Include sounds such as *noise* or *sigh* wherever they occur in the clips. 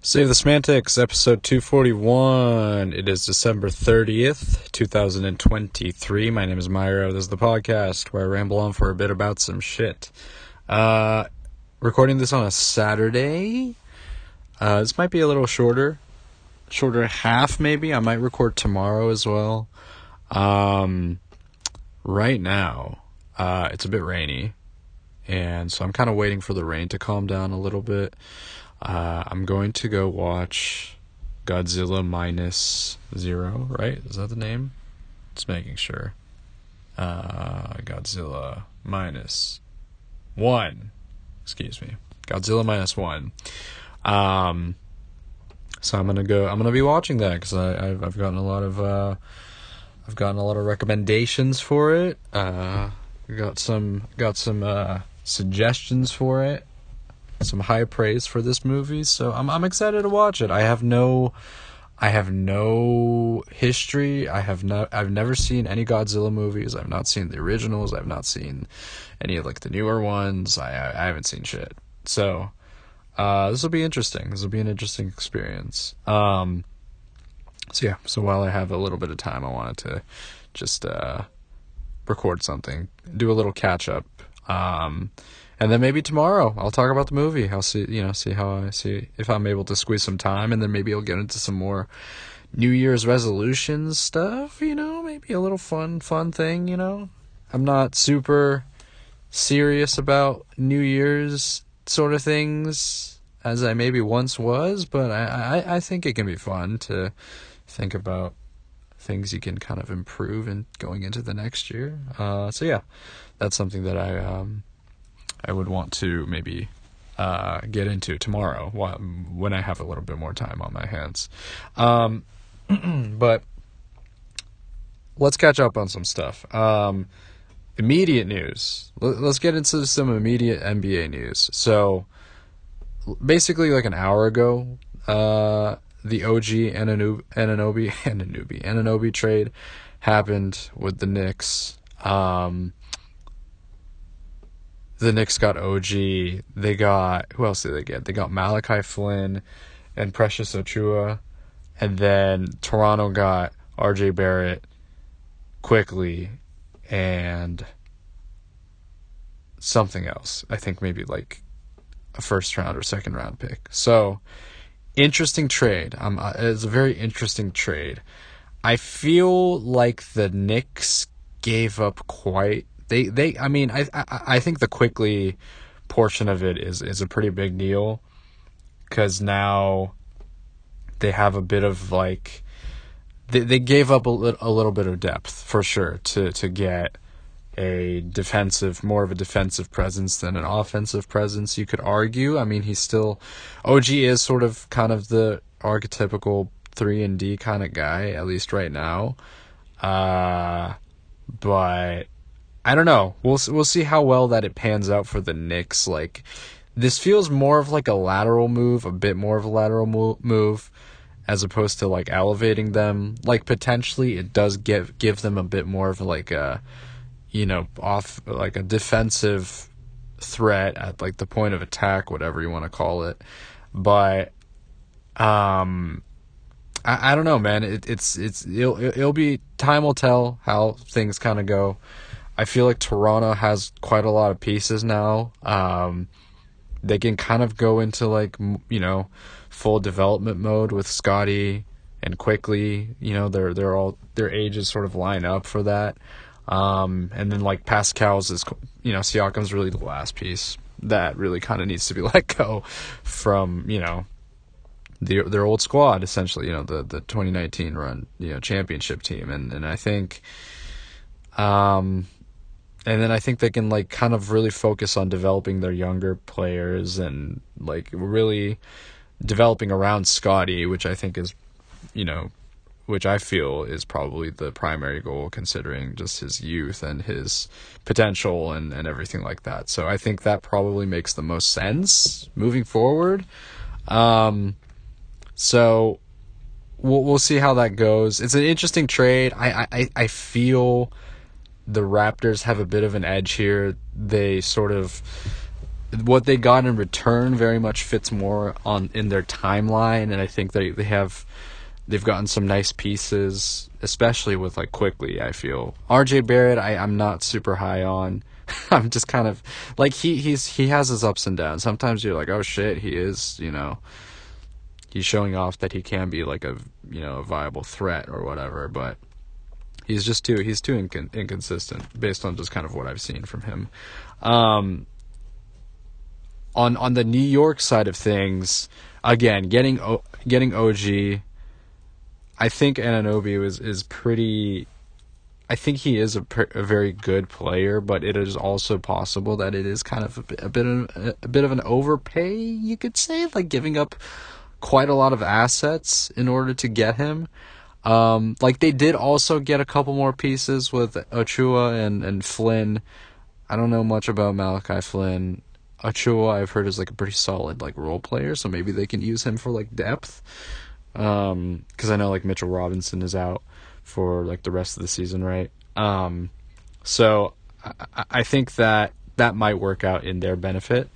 Save the Semantics, episode 241. It is December 30th, 2023. My name is Myro. This is the podcast where I ramble on for a bit about some shit. Uh, recording this on a Saturday. Uh, this might be a little shorter. Shorter half, maybe. I might record tomorrow as well. Um, right now, uh, it's a bit rainy. And so I'm kind of waiting for the rain to calm down a little bit. Uh, I'm going to go watch Godzilla minus zero, right? Is that the name? Just making sure. Uh, Godzilla minus one. Excuse me. Godzilla minus one. Um, so I'm gonna go. I'm gonna be watching that because I've I've gotten a lot of uh, I've gotten a lot of recommendations for it. Uh, got some got some uh, suggestions for it some high praise for this movie, so I'm I'm excited to watch it. I have no I have no history. I have not. I've never seen any Godzilla movies. I've not seen the originals. I've not seen any of like the newer ones. I I haven't seen shit. So uh, this will be interesting. This will be an interesting experience. Um, so yeah. So while I have a little bit of time, I wanted to just uh, record something, do a little catch up. Um, and then maybe tomorrow I'll talk about the movie. I'll see, you know, see how I see if I'm able to squeeze some time, and then maybe I'll get into some more New Year's resolutions stuff. You know, maybe a little fun, fun thing. You know, I'm not super serious about New Year's sort of things as I maybe once was, but I, I, I think it can be fun to think about things you can kind of improve in going into the next year. Uh, so yeah, that's something that I um, I would want to maybe uh, get into tomorrow when I have a little bit more time on my hands. Um, *clears throat* but let's catch up on some stuff. Um, immediate news. Let's get into some immediate NBA news. So, basically, like an hour ago, uh, the OG Anunoby, *laughs* Anunoby, Anunoby, Anunoby trade happened with the Knicks. Um, the Knicks got OG. They got who else did they get? They got Malachi Flynn and Precious Achiuwa, and then Toronto got R.J. Barrett Quickley and something else. I think maybe like a first round or second round pick. So interesting trade. Um, uh, it's a very interesting trade. I feel like the Knicks gave up quite they they I mean I I, I think the Quickley portion of it is is a pretty big deal because now they have a bit of like they they gave up a, a little bit of depth for sure to to get a defensive more of a defensive presence than an offensive presence you could argue. I mean he's still OG is sort of kind of the archetypical 3 and d kind of guy at least right now. Uh but I don't know. We'll we'll see how well that it pans out for the Knicks. Like this feels more of like a lateral move, a bit more of a lateral mo- move as opposed to like elevating them. Like potentially it does give give them a bit more of like a you know, off like a defensive threat at like the point of attack, whatever you want to call it. But um I, I don't know, man. It, it's it's it'll it'll be time will tell how things kind of go. I feel like Toronto has quite a lot of pieces now. Um, they can kind of go into like you know full development mode with Scottie and Quickley. You know they're they're all their ages sort of line up for that. Um, and then like Pascal's is you know Siakam's really the last piece that really kind of needs to be *laughs* let go from you know the, their old squad essentially you know the the 2019 run you know championship team and and I think um and then I think they can like kind of really focus on developing their younger players and like really developing around Scottie, which I think is, you know, which I feel is probably the primary goal considering just his youth and his potential and, and everything like that. So I think that probably makes the most sense moving forward. Um, so we'll we'll see how that goes. It's an interesting trade. I I, I feel the Raptors have a bit of an edge here. They sort of what they got in return very much fits more on in their timeline, and I think they they have they've gotten some nice pieces, especially with like Quickley. I feel R.J. Barrett, I I'm not super high on. *laughs* I'm just kind of like he he's he has his ups and downs. Sometimes you're like, oh shit, he is you know he's showing off that he can be like a you know a viable threat or whatever, but he's just too he's too incon- inconsistent based on just kind of what I've seen from him. Um, on on the New York side of things, again, getting o- getting OG, I think Anunoby is is pretty. I think he is a, a very good player, but it is also possible that it is kind of a bit, a bit of a bit of an overpay, you could say, like giving up quite a lot of assets in order to get him. Um, like they did also get a couple more pieces with Achiuwa and, and Flynn. I don't know much about Malachi Flynn. Achiuwa I've heard is like a pretty solid like role player, so maybe they can use him for like depth. Um, because I know like Mitchell Robinson is out for like the rest of the season, right? Um, so I, I think that that might work out in their benefit.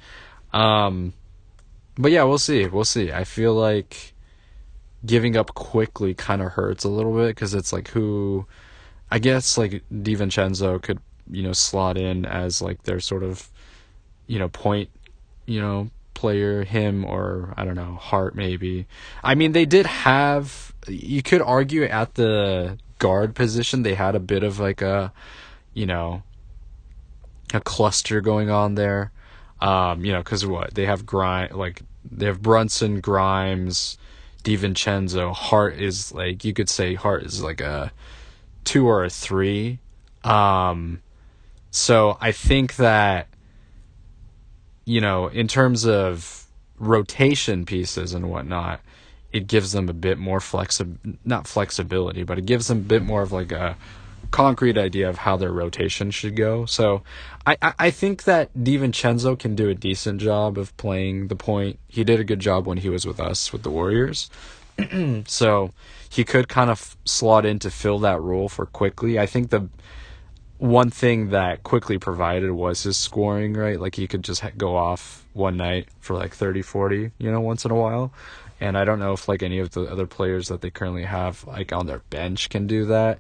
Um, but yeah, we'll see. We'll see. I feel like giving up Quickley kind of hurts a little bit because it's like who, I guess like DiVincenzo could you know slot in as like their sort of, you know point, you know player him or I don't know Hart maybe. I mean they did have you could argue at the guard position they had a bit of like a, you know, a cluster going on there. Um, you know, because what they have Grimes, like they have Brunson, Grimes, DiVincenzo. Hart is like you could say Hart is like a two or a three. Um, so I think that you know, in terms of rotation pieces and whatnot, it gives them a bit more flexi not flexibility, but it gives them a bit more of like a concrete idea of how their rotation should go. So I, I, think that DiVincenzo can do a decent job of playing the point. He did a good job when he was with us with the Warriors. *clears throat* so he could kind of slot in to fill that role for Quickley. I think the one thing that Quickley provided was his scoring, right? Like he could just go off one night for like 30, 40, you know, once in a while. And I don't know if like any of the other players that they currently have like on their bench can do that.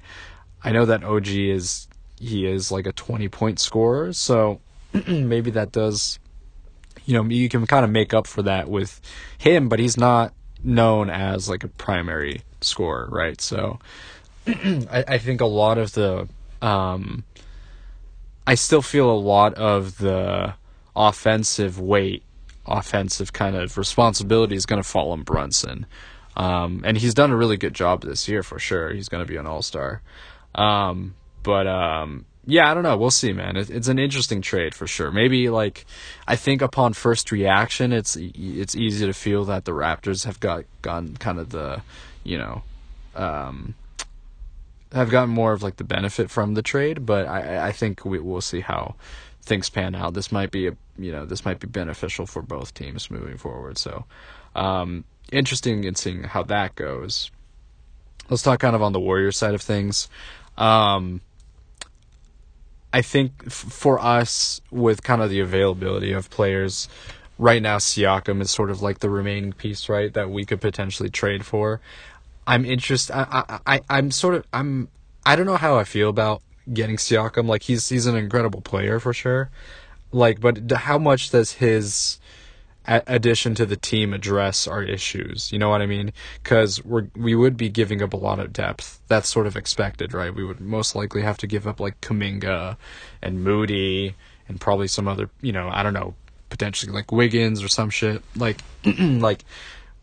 I know that OG is he is like a 20 point scorer, so *clears throat* maybe that does you know, you can kind of make up for that with him, but he's not known as like a primary scorer, right? So *clears throat* I, I think a lot of the um I still feel a lot of the offensive weight, offensive kind of responsibility is going to fall on Brunson. Um, and he's done a really good job this year for sure. He's going to be an all star. Um, but um, yeah, I don't know. We'll see, man. It, it's an interesting trade for sure. Maybe like I think upon first reaction, it's it's easy to feel that the Raptors have got gone kind of the, you know, um, have gotten more of like the benefit from the trade. But I I think we will see how things pan out. This might be a you know this might be beneficial for both teams moving forward. So um, interesting in seeing how that goes. Let's talk kind of on the Warrior side of things. Um, I think f- for us, with kind of the availability of players, right now Siakam is sort of like the remaining piece, right, that we could potentially trade for. I'm interested. I, I, I, am sort of. I'm. I don't know how I feel about getting Siakam. Like he's he's an incredible player for sure. Like, but how much does his addition to the team address our issues. You know what I mean? Because we we would be giving up a lot of depth. That's sort of expected, right? We would most likely have to give up like Kuminga and Moody and probably some other, you know, I don't know, potentially like Wiggins or some shit. Like, *clears throat* like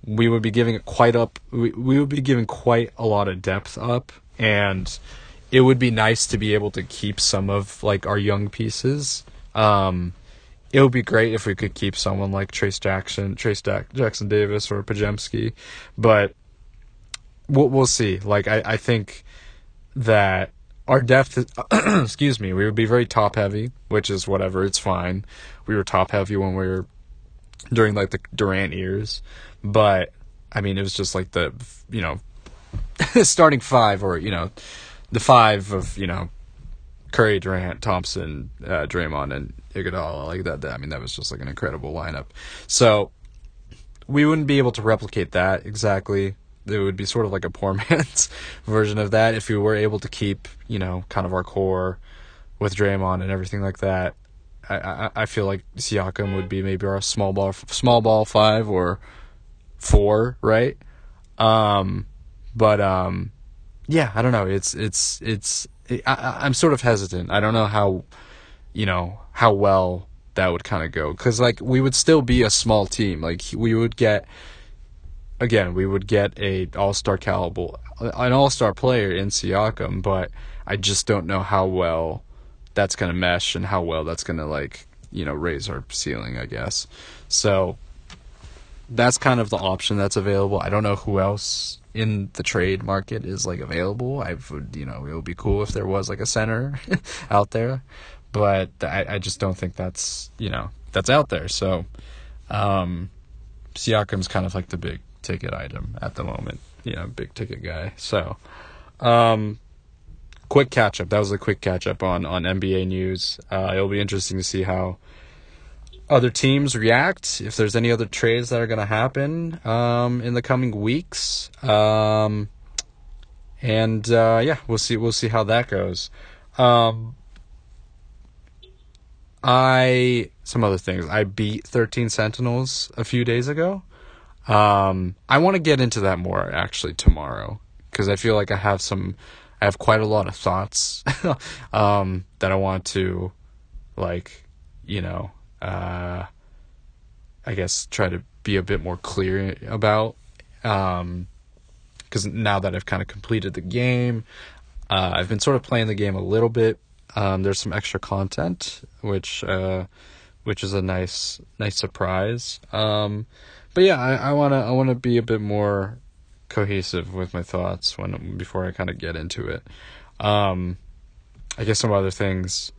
we would be giving it quite up. We we would be giving quite a lot of depth up, and it would be nice to be able to keep some of like our young pieces. Um, it would be great if we could keep someone like Trayce Jackson, Trayce Jackson Davis, or Podziemski, but we'll we'll see. Like I I think that our depth, is, *clears throat* excuse me, we would be very top heavy, which is whatever. It's fine. We were top heavy when we were during like the Durant years, but I mean it was just like the you know *laughs* starting five or you know the five of you know Curry, Durant, Thompson, uh, Draymond, and Iguodala. Like that, that. I mean, that was just like an incredible lineup. So we wouldn't be able to replicate that exactly. It would be sort of like a poor *laughs* man's version of that if we were able to keep, you know, kind of our core with Draymond and everything like that. I, I, I feel like Siakam would be maybe our small ball small ball five or four, right? Um, but um, yeah, I don't know. It's it's it's. I, I'm sort of hesitant. I don't know how, you know, how well that would kind of go because like we would still be a small team. Like we would get, again, we would get a all star caliber, an all star player in Siakam, but I just don't know how well that's gonna mesh and how well that's gonna like you know raise our ceiling. I guess so. That's kind of the option that's available. I don't know who else in the trade market is like available. I would, you know, it would be cool if there was like a center *laughs* out there, but I, I just don't think that's, you know, that's out there. So, um, Siakam's kind of like the big ticket item at the moment, you know, big ticket guy. So, um, quick catch up. That was a quick catch up on, on NBA news. Uh, it'll be interesting to see how other teams react, if there's any other trades that are going to happen um, in the coming weeks. Um, and uh, yeah, we'll see. We'll see how that goes. Um, I some other things. I beat Thirteen Sentinels a few days ago. Um, I want to get into that more actually tomorrow because I feel like I have some. I have quite a lot of thoughts *laughs* um, that I want to, like, you know, uh, I guess try to be a bit more clear about. Um, because now that I've kind of completed the game, uh, I've been sort of playing the game a little bit. Um, there's some extra content, which uh, which is a nice nice surprise. Um, but yeah, I, I wanna I wanna be a bit more cohesive with my thoughts when before I kind of get into it. Um, I guess some other things.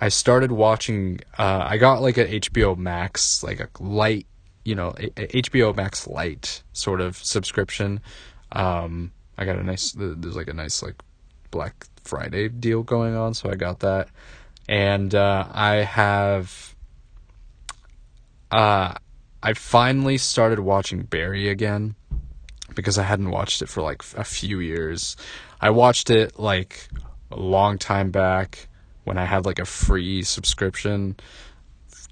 I started watching. Uh, I got like a HBO Max, like a light, you know, a, a HBO Max light sort of subscription. Um, I got a nice. There's like a nice like Black Friday deal going on, so I got that, and uh, I have. Uh, I finally started watching Barry again because I hadn't watched it for like a few years. I watched it like a long time back when I had like a free subscription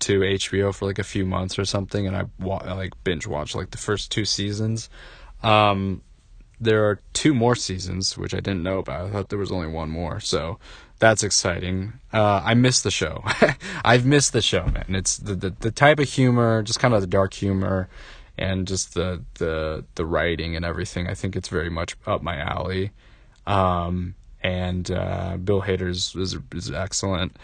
to HBO for like a few months or something, and I, wa- like binge watched like the first two seasons. Um, there are two more seasons which I didn't know about. I thought there was only one more, so that's exciting. Uh, I miss the show. *laughs* I've missed the show, man. It's the, the the type of humor, just kind of the dark humor, and just the the the writing and everything. I think it's very much up my alley. Um, and uh, Bill Hader is, is, is excellent.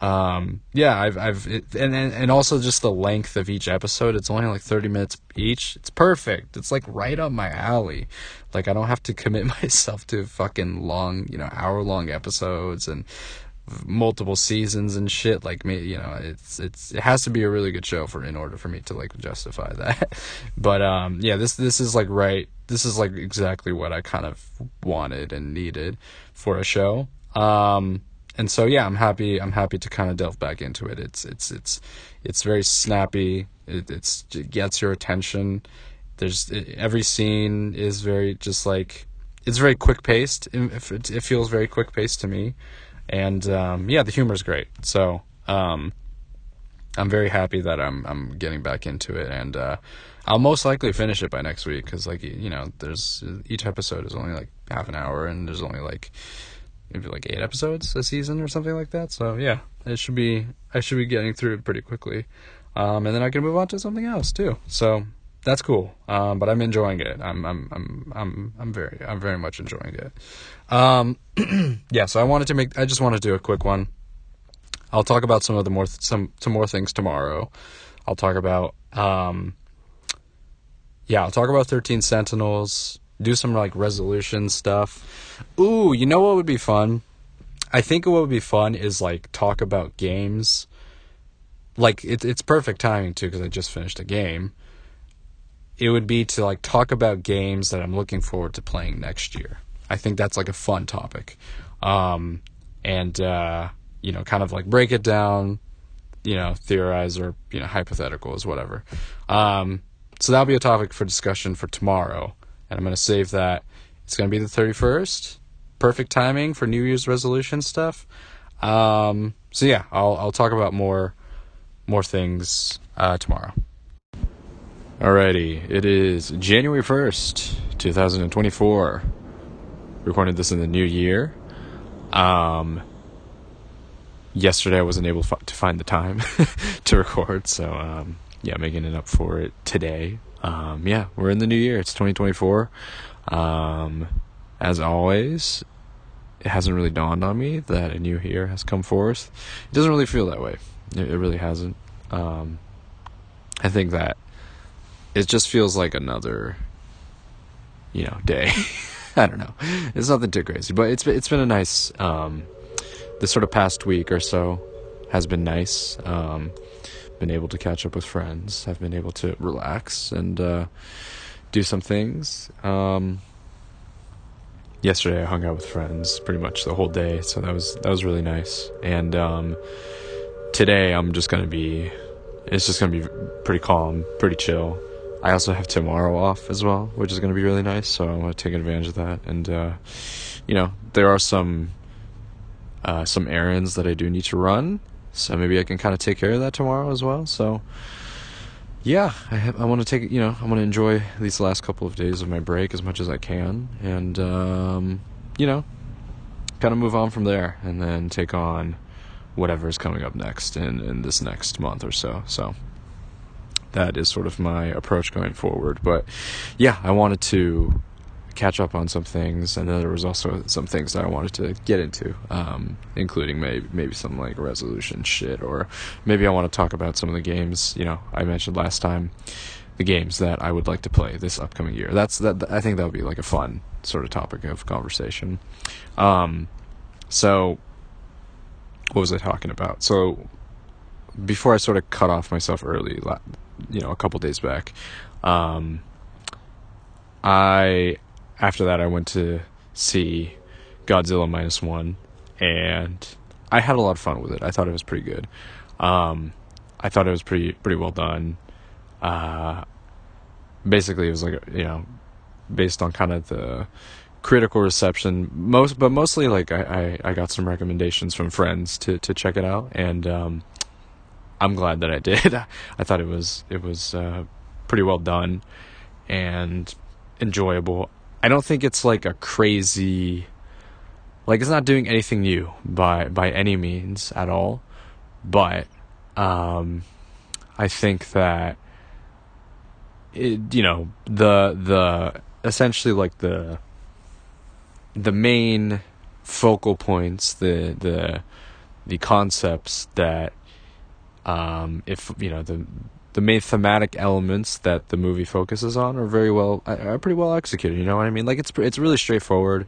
Um, yeah, I've I've it, and, and and also just the length of each episode. It's only like thirty minutes each. It's perfect. It's like right up my alley. Like I don't have to commit *laughs* myself to fucking long, you know, hour long episodes and multiple seasons and shit like me you know it's it's it has to be a really good show for in order for me to like justify *laughs* that but um yeah this this is like right this is like exactly what i kind of wanted and needed for a show. Um and so yeah i'm happy i'm happy to kind of delve back into it. It's it's it's it's very snappy. It, it's it gets your attention. There's every scene is very just like it's very quick paced. It, it feels very quick paced to me. And um, yeah, the humor is great. So um, I'm very happy that I'm I'm getting back into it, and uh, I'll most likely finish it by next week because like you know, there's each episode is only like half an hour, and there's only like maybe like eight episodes a season or something like that. So yeah, it should be I should be getting through it pretty quickly, um, and then I can move on to something else too. So that's cool. Um, but I'm enjoying it. I'm I'm I'm I'm I'm very I'm very much enjoying it. Um, *clears throat* yeah. So I wanted to make. I just want to do a quick one. I'll talk about some of the more some some more things tomorrow. I'll talk about um. Yeah, I'll talk about Thirteen Sentinels. Do some like resolution stuff. Ooh, you know what would be fun? I think what would be fun is like talk about games. Like it's it's perfect timing too because I just finished a game it would be to like talk about games that I'm looking forward to playing next year. I think that's like a fun topic. Um, and uh, you know, kind of like break it down, you know, theorize or you know, hypotheticals, whatever. Um, so that'll be a topic for discussion for tomorrow, and I'm gonna save that. It's gonna be the 31st. Perfect timing for New Year's resolution stuff. Um, so yeah, I'll I'll talk about more more things uh, tomorrow. Alrighty, it is January 1st, 2024. Recorded this in the new year. Um, yesterday I wasn't able to find the time *laughs* to record, so um, yeah, making it up for it today. Um, yeah, we're in the new year. It's 2024. Um, as always, it hasn't really dawned on me that a new year has come forth. It doesn't really feel that way. It, it really hasn't. Um, I think that it just feels like another, you know, day. *laughs* I don't know. It's nothing too crazy, but it's it's been a nice. Um, this sort of past week or so has been nice. Um, been able to catch up with friends. I've been able to relax and uh, do some things. Um, yesterday, I hung out with friends pretty much the whole day, so that was that was really nice. And um, today, I'm just gonna be. It's just gonna be pretty calm, pretty chill. I also have tomorrow off as well, which is to be really nice. So I'm gonna take advantage of that. And uh, you know, there are some uh, some errands that I do need to run, so maybe I can kind of take care of that tomorrow as well. So yeah, I have, I want to take you know I want to enjoy these last couple of days of my break as much as I can, and um, you know, kind of move on from there, and then take on whatever is coming up next in in this next month or so. So that is sort of my approach going forward. But yeah, I wanted to catch up on some things, and then there was also some things that I wanted to get into, um, including maybe maybe some like resolution shit, or maybe I want to talk about some of the games. You know, I mentioned last time the games that I would like to play this upcoming year. That's that. I think that would be like a fun sort of topic of conversation. Um, so what was I talking about? So before I sort of cut off myself early, you know, a couple days back, um, I after that I went to see Godzilla minus one, and I had a lot of fun with it. I thought it was pretty good. Um, I thought it was pretty pretty well done. Uh, basically, it was like you know, based on kind of the critical reception most but mostly like I, I, I got some recommendations from friends to to check it out and um, I'm glad that I did. *laughs* I thought it was it was uh, pretty well done and enjoyable. I don't think it's like a crazy like it's not doing anything new by by any means at all, but um, I think that it, you know the the essentially like the the main focal points the the the concepts that um, if you know the the main thematic elements that the movie focuses on are very well are pretty well executed. You know what I mean? Like it's it's really straightforward.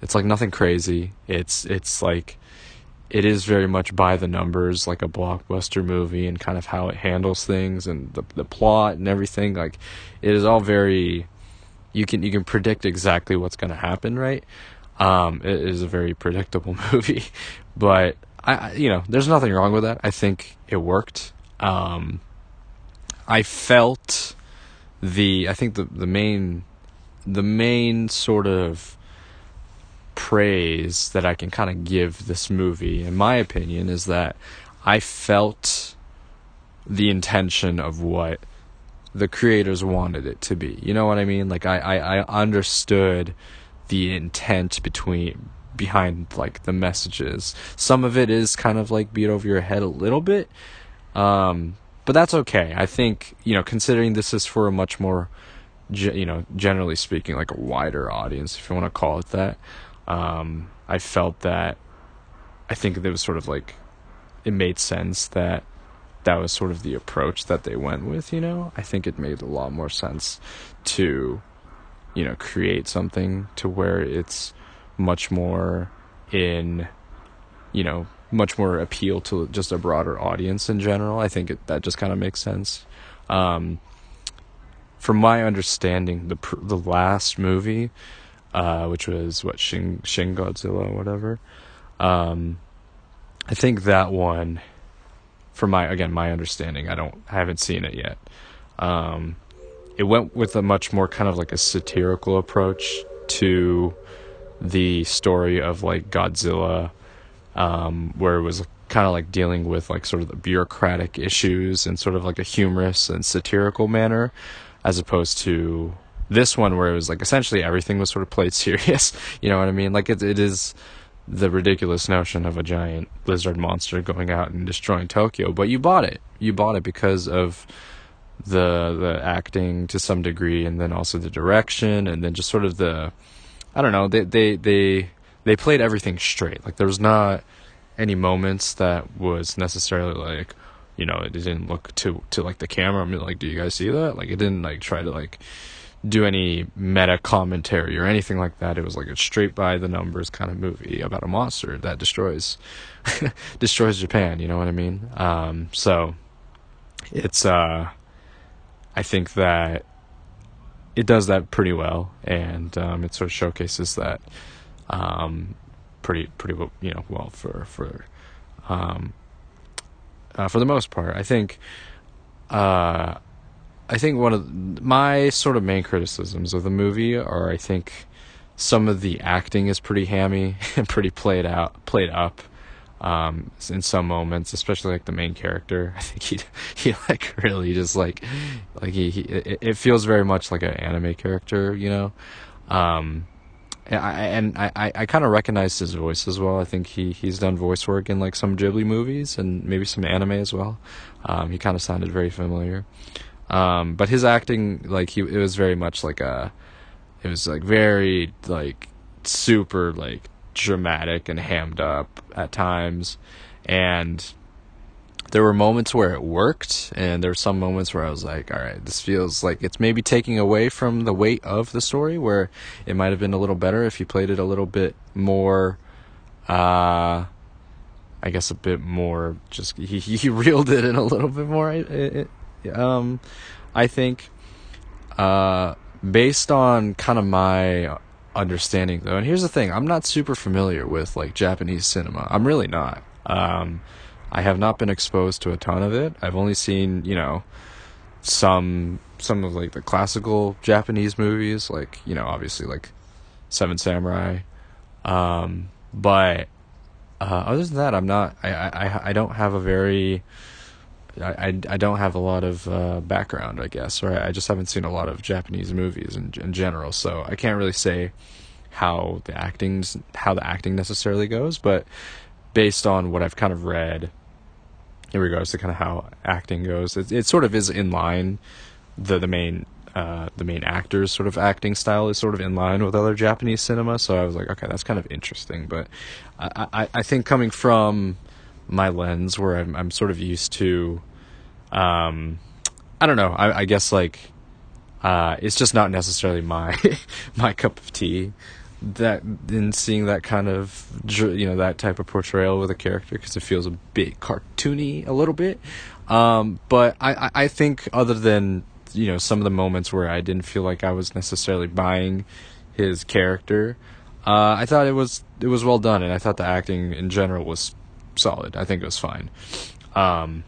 It's like nothing crazy. It's it's like it is very much by the numbers, like a blockbuster movie, and kind of how it handles things and the the plot and everything. Like it is all very you can you can predict exactly what's going to happen, right? Um, it is a very predictable *laughs* movie, but I, you know, there's nothing wrong with that. I think it worked. Um, I felt the, I think the the main, the main sort of praise that I can kind of give this movie, in my opinion, is that I felt the intention of what the creators wanted it to be. You know what I mean? Like I, I, I understood the intent between behind like the messages. Some of it is kind of like beat over your head a little bit. Um, but that's okay. I think, you know, considering this is for a much more you know, generally speaking like a wider audience if you want to call it that. Um, I felt that I think it was sort of like it made sense that that was sort of the approach that they went with, you know. I think it made a lot more sense to you know, create something to where it's much more in, you know, much more appeal to just a broader audience in general. I think it, that just kind of makes sense. Um, from my understanding, the the last movie, uh, which was what Shin Shin Godzilla whatever, Um, I think that one, from my again my understanding, I don't I haven't seen it yet. Um, it went with a much more kind of like a satirical approach to the story of like Godzilla, um, where it was kind of like dealing with like sort of the bureaucratic issues in sort of like a humorous and satirical manner, as opposed to this one where it was like essentially everything was sort of played *laughs* serious. you know what I mean? Like it it is the ridiculous notion of a giant lizard monster going out and destroying Tokyo, but you bought it. You bought it because of the the acting to some degree and then also the direction and then just sort of the I don't know, they they they they played everything straight. Like there was not any moments that was necessarily like you know it didn't look to to like the camera. I mean, like, do you guys see that? Like, it didn't like try to like do any meta commentary or anything like that. It was like a straight by the numbers kind of movie about a monster that destroys *laughs* destroys Japan. You know what I mean? Um, so it's uh, I think that it does that pretty well, and um, it sort of showcases that um, pretty pretty you know well for for um, uh, for the most part. I think uh, I think one of my sort of main criticisms of the movie are I think some of the acting is pretty hammy *laughs* and pretty played out played up um, in some moments, especially like the main character. *laughs* I think he he like really just like like he, he it, it feels very much like an anime character, you know. Um, I and I, I kind of recognized his voice as well. I think he he's done voice work in like some Ghibli movies and maybe some anime as well. Um, he kind of sounded very familiar. Um, but his acting, like he, it was very much like a, it was like very like super like dramatic and hammed up at times, and there were moments where it worked, and there were some moments where I was like, all right, this feels like it's maybe taking away from the weight of the story, where it might have been a little better if you played it a little bit more. Uh, I guess a bit more. Just *laughs* he he reeled it in a little bit more. It, it, um, I think, uh, based on kind of my understanding though, and here's the thing: I'm not super familiar with like Japanese cinema. I'm really not. Um, I have not been exposed to a ton of it. I've only seen, you know, some some of like the classical Japanese movies, like you know, obviously like Seven Samurai. Um, but uh, other than that, I'm not. I, I I don't have a very I, I, don't have a lot of uh, background, I guess, or I just haven't seen a lot of Japanese movies in, in general, so I can't really say how the acting's how the acting necessarily goes, but based on what I've kind of read in regards to kind of how acting goes, it, it sort of is in line. The the main uh, the main actor's sort of acting style is sort of in line with other Japanese cinema, so I was like, okay, that's kind of interesting. But I I, I think coming from my lens where I'm I'm sort of used to um I don't know I, I guess like uh it's just not necessarily my *laughs* my cup of tea that in seeing that kind of you know that type of portrayal with a character because it feels a bit cartoony a little bit um but I I think other than you know some of the moments where I didn't feel like I was necessarily buying his character uh, I thought it was it was well done, and I thought the acting in general was solid. I think it was fine. Um,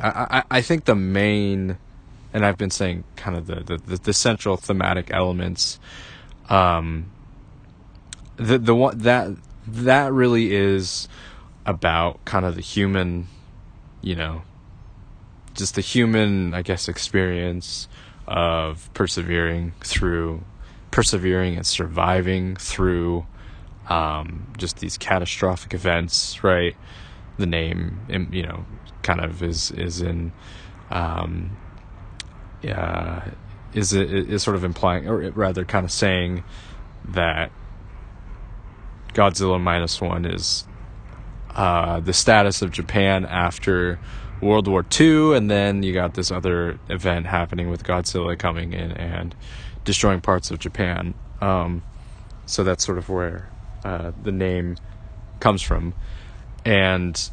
I, I, I think the main, and I've been saying kind of the, the, the central thematic elements, um, the, the one that, that really is about kind of the human, you know, just the human, I guess, experience of persevering through, persevering and surviving through um, just these catastrophic events, right? The name, you know, kind of is is in, um, uh, is is sort of implying, or rather, kind of saying that Godzilla minus one is uh, the status of Japan after World War II, and then you got this other event happening with Godzilla coming in and destroying parts of Japan. Um, so that's sort of where uh, the name comes from, and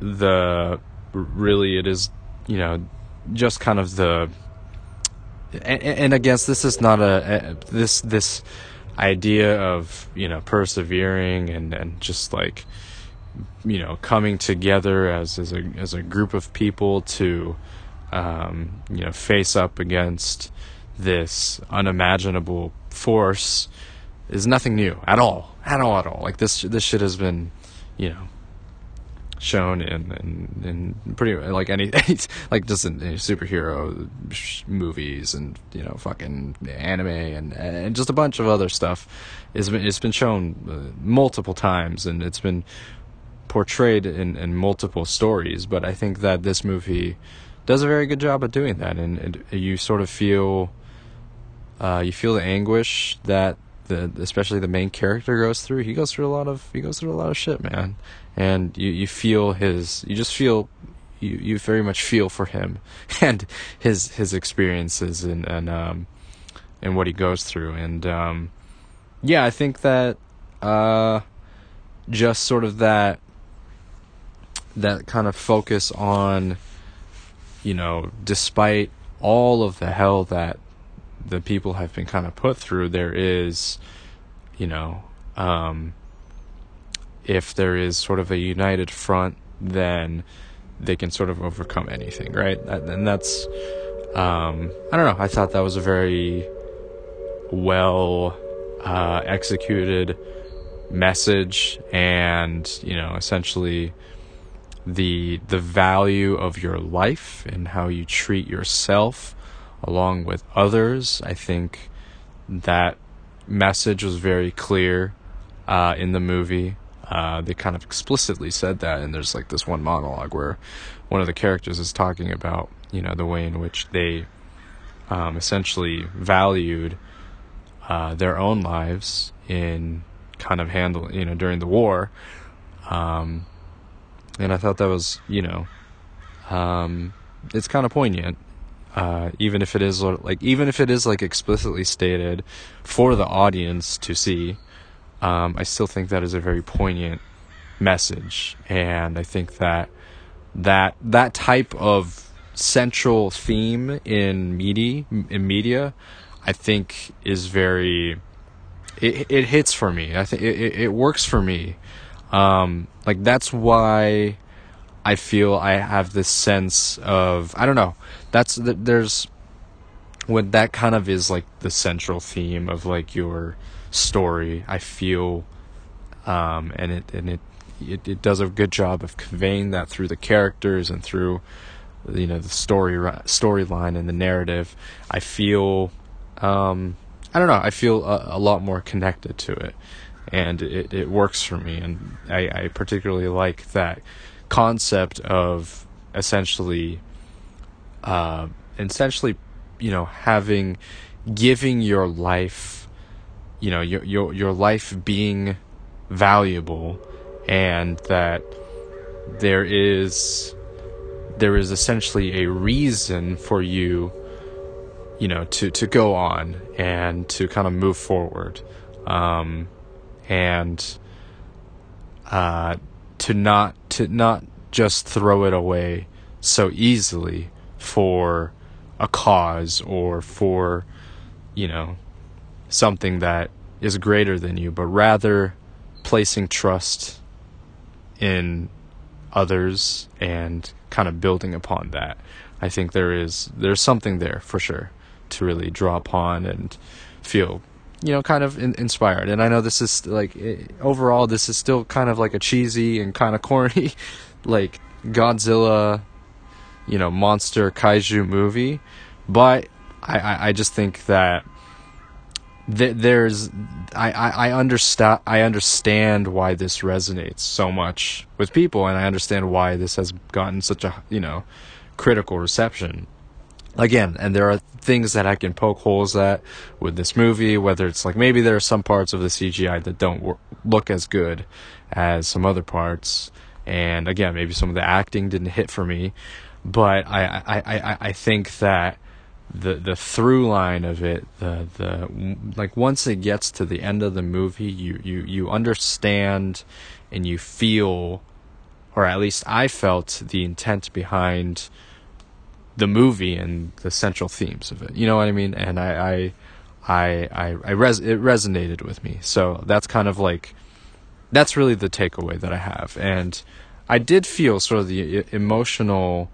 the really it is you know just kind of the and, and guess this is not a, a this this idea of you know persevering and and just like you know coming together as as a as a group of people to um, you know face up against this unimaginable force is nothing new at all at all at all. Like this this shit has been you know shown in in, in pretty like any *laughs* like just in, in superhero movies and you know fucking anime and and just a bunch of other stuff is it's been shown uh, multiple times and it's been portrayed in in multiple stories but I think that this movie does a very good job of doing that and, and you sort of feel uh, you feel the anguish that the especially the main character goes through. He goes through a lot of he goes through a lot of shit, man. And you you feel his you just feel you you very much feel for him *laughs* and his his experiences and and um and what he goes through. And um yeah, I think that uh just sort of that that kind of focus on you know, despite all of the hell that the people have been kind of put through, there is, you know, um, if there is sort of a united front, then they can sort of overcome anything, right? And that's, um, I don't know. I thought that was a very well uh, executed message, and you know, essentially the the value of your life and how you treat yourself along with others. I think that message was very clear uh, in the movie. Uh, they kind of explicitly said that, and there's like this one monologue where one of the characters is talking about, you know, the way in which they um, essentially valued uh, their own lives in kind of handle, you know, during the war. Um, and I thought that was, you know, um, it's kind of poignant uh, even if it is like even if it is like explicitly stated for the audience to see, um, I still think that is a very poignant message, and I think that that that type of central theme in media in media, I think is very it it hits for me. I think it, it, works for me. Um, like that's why I feel I have this sense of I don't know. That's there's when that kind of is like the central theme of like your story. I feel, um, and it and it, it it does a good job of conveying that through the characters and through you know the story storyline and the narrative. I feel, um, I don't know. I feel a, a lot more connected to it, and it it works for me. And I I particularly like that concept of essentially uh, essentially you know having giving your life you know your your your life being valuable and that there is there is essentially a reason for you you know to to go on and to kind of move forward. Um, and uh, to not to not just throw it away so easily for a cause or for you know something that is greater than you but rather placing trust in others and kind of building upon that i think there is there's something there for sure to really draw upon and feel you know, kind of in- inspired. And I know this is like it, overall, this is still kind of like a cheesy and kind of *laughs* corny, like Godzilla, you know, monster kaiju movie. But I, I, I just think that th- there's I, I, I understand I understand why this resonates so much with people, and I understand why this has gotten such a you know critical reception again, and there are things that I can poke holes at with this movie, whether it's like maybe there are some parts of the CGI that don't look as good as some other parts. And again, maybe some of the acting didn't hit for me, but I, I, I, I think that the the through line of it, the the like once it gets to the end of the movie, you you you understand and you feel, or at least I felt the intent behind the movie and the central themes of it. You know what I mean? And I, I, I I, I res- it resonated with me. So that's kind of like that's really the takeaway that I have, and I did feel sort of the emotional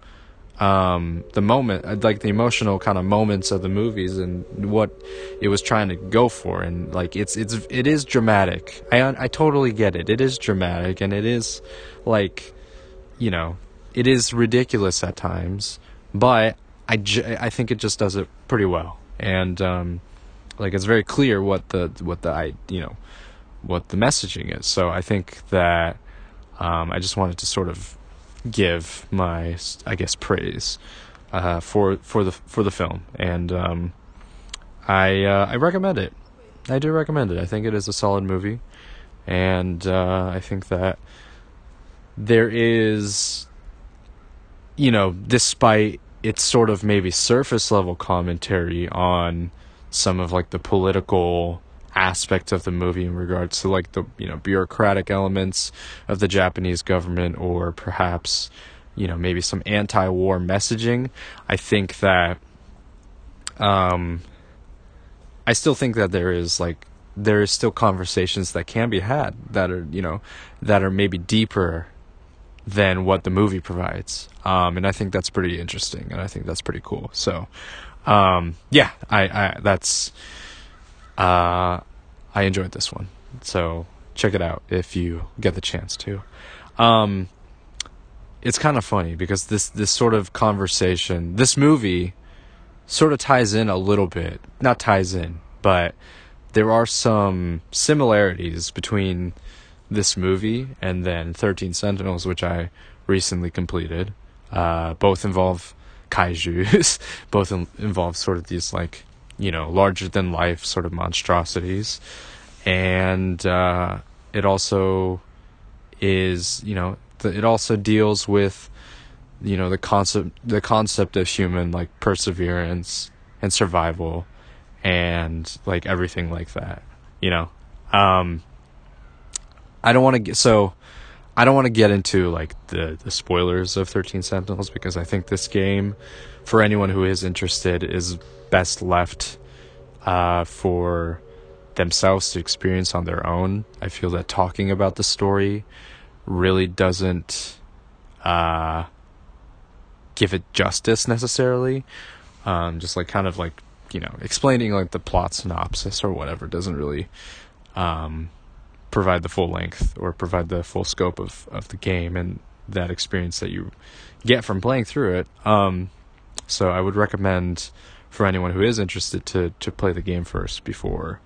um, the moment, uh, like the emotional kind of moments of the movies and what it was trying to go for, and like it's it's it is dramatic. I I totally get it. It is dramatic, and it is like, you know, it is ridiculous at times, but I I think it just does it pretty well, and um, like it's very clear what the what the I you know what the messaging is. So I think that um, I just wanted to sort of give my I guess praise uh, for for the for the film, and um, I uh, I recommend it. I do recommend it. I think it is a solid movie, and uh, I think that there is, you know, despite its sort of maybe surface level commentary on some of like the political aspect of the movie in regards to like the you know bureaucratic elements of the Japanese government or perhaps you know maybe some anti-war messaging. I think that um i still think that there is like there is still conversations that can be had that are you know that are maybe deeper than what the movie provides. Um and i think that's pretty interesting and i think that's pretty cool. So um yeah i i that's uh, I enjoyed this one. So check it out if you get the chance to. Um, it's kind of funny because this this sort of conversation, this movie, sort of ties in a little bit. Not ties in, but there are some similarities between this movie and then Thirteen Sentinels, which I recently completed. Uh, both involve kaiju's. *laughs* both in- involve sort of these like you know, larger than life sort of monstrosities. And uh, it also is, you know, it also deals with, you know, the concept the concept of human like perseverance and survival and like everything like that, you know. Um, I don't want to get so I don't want to get into like the the spoilers of 13 Sentinels because I think this game for anyone who is interested is best left uh, for themselves to experience on their own. I feel that talking about the story really doesn't uh, give it justice necessarily. Um, just like kind of like you know explaining like the plot synopsis or whatever doesn't really um, provide the full length or provide the full scope of of the game and that experience that you get from playing through it. Um, so I would recommend for anyone who is interested to to play the game first before.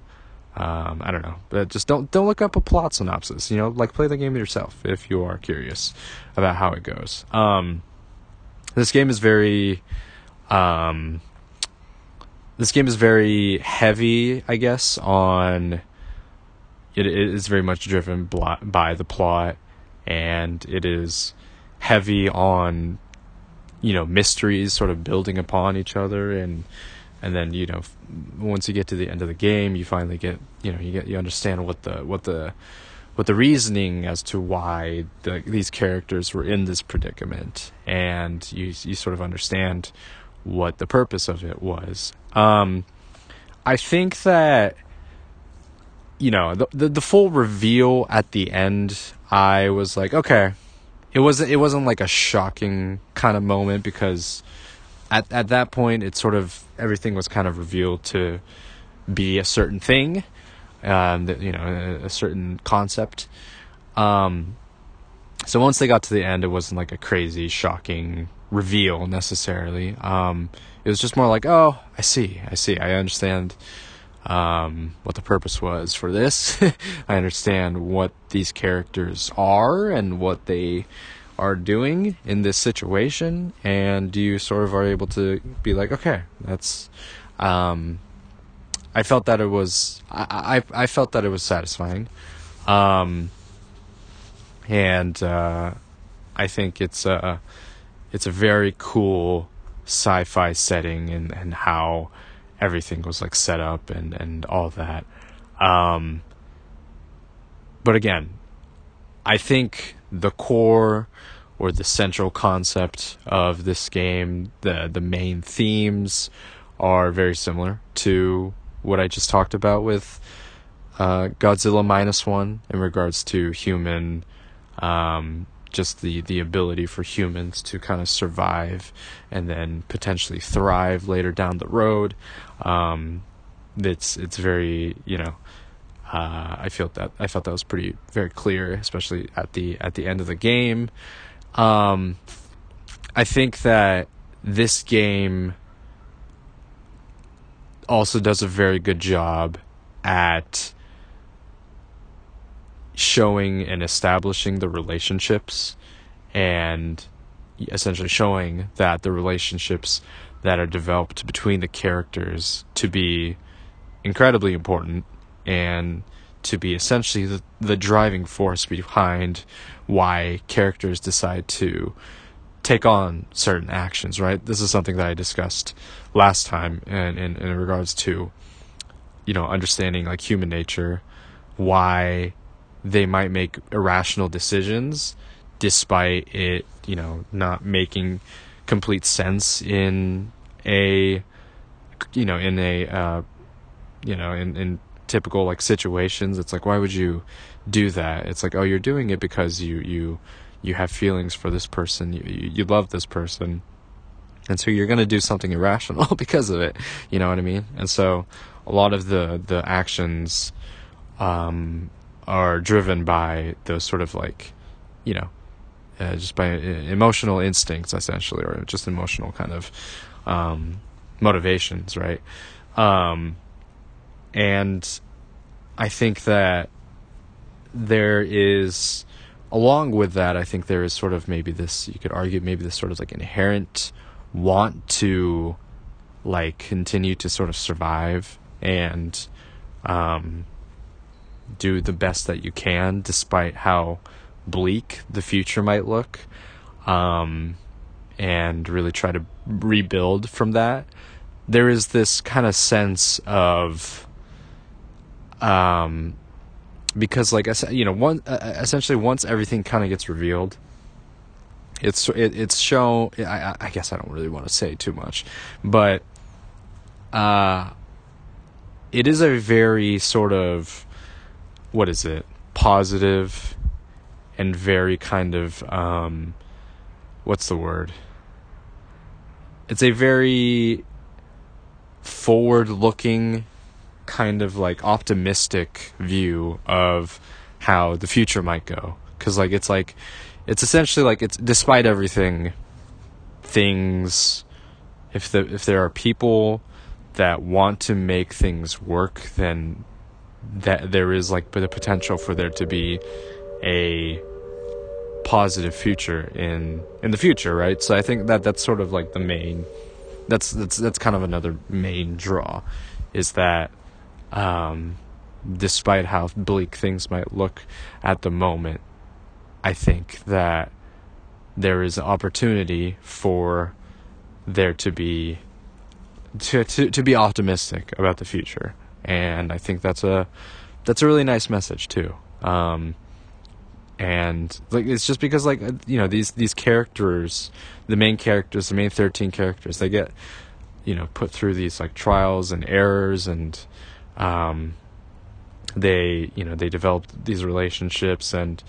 Um, I don't know, but just don't don't look up a plot synopsis. You know, like play the game yourself if you are curious about how it goes. Um, this game is very, um, this game is very heavy, I guess. On it, is very much driven by the plot, and it is heavy on you know mysteries sort of building upon each other and and then you know once you get to the end of the game you finally get you know you get you understand what the what the what the reasoning as to why the, these characters were in this predicament and you you sort of understand what the purpose of it was. Um i think that you know the, the the full reveal at the end i was like okay. It wasn't it wasn't like a shocking kind of moment because at at that point it sort of everything was kind of revealed to be a certain thing um that you know a, a certain concept. Um so once they got to the end it wasn't like a crazy shocking reveal necessarily. Um it was just more like oh i see i see i understand um, what the purpose was for this. *laughs* I understand what these characters are and what they are doing in this situation, and you sort of are able to be like, okay, that's. Um, I felt that it was. I I, I felt that it was satisfying, um, and uh, I think it's a it's a very cool sci-fi setting and and how everything was like set up and and all that. Um, but again, I think the core or the central concept of this game, the the main themes are very similar to what I just talked about with uh, Godzilla minus one in regards to human, um, just the the ability for humans to kind of survive and then potentially thrive later down the road. Um, it's it's very you know. Uh, I felt that I felt that was pretty very clear, especially at the at the end of the game. Um, I think that this game also does a very good job at showing and establishing the relationships and essentially showing that the relationships that are developed between the characters to be incredibly important and to be essentially the, the driving force behind why characters decide to take on certain actions, right? This is something that I discussed last time in, in, in regards to, you know, understanding like human nature, why they might make irrational decisions despite it, you know, not making complete sense in a, you know, in a, uh, you know, in, in typical like situations. It's like, why would you do that? It's like, oh, you're doing it because you, you, you have feelings for this person, you, you, you love this person. And so you're going to do something irrational *laughs* because of it. You know what I mean? And so a lot of the, the actions, um, are driven by those sort of like, you know, uh, just by uh, emotional instincts essentially, or just emotional kind of, um, motivations, right? Um, and I think that there is, along with that, I think there is sort of maybe this, you could argue maybe this sort of like inherent want to like continue to sort of survive and um, do the best that you can despite how bleak the future might look um, and really try to rebuild from that. There is this kind of sense of um, because like I said, you know one uh, essentially once everything kind of gets revealed it's it, it's shown I, I guess i don't really want to say too much but uh it is a very sort of what is it? Positive and very kind of um what's the word? It's a very forward looking kind of like optimistic view of how the future might go. Cuz like it's like it's essentially like it's despite everything things if the if there are people that want to make things work then that there is like the potential for there to be a positive future in in the future right? So i think that that's sort of like the main that's that's that's kind of another main draw is that um despite how bleak things might look at the moment I think that there is an opportunity for there to be to, to to be optimistic about the future and i think that's a that's a really nice message too um, and like it's just because like you know these these characters the main characters the main 13 characters they get you know put through these like trials and errors and um, they you know they develop these relationships and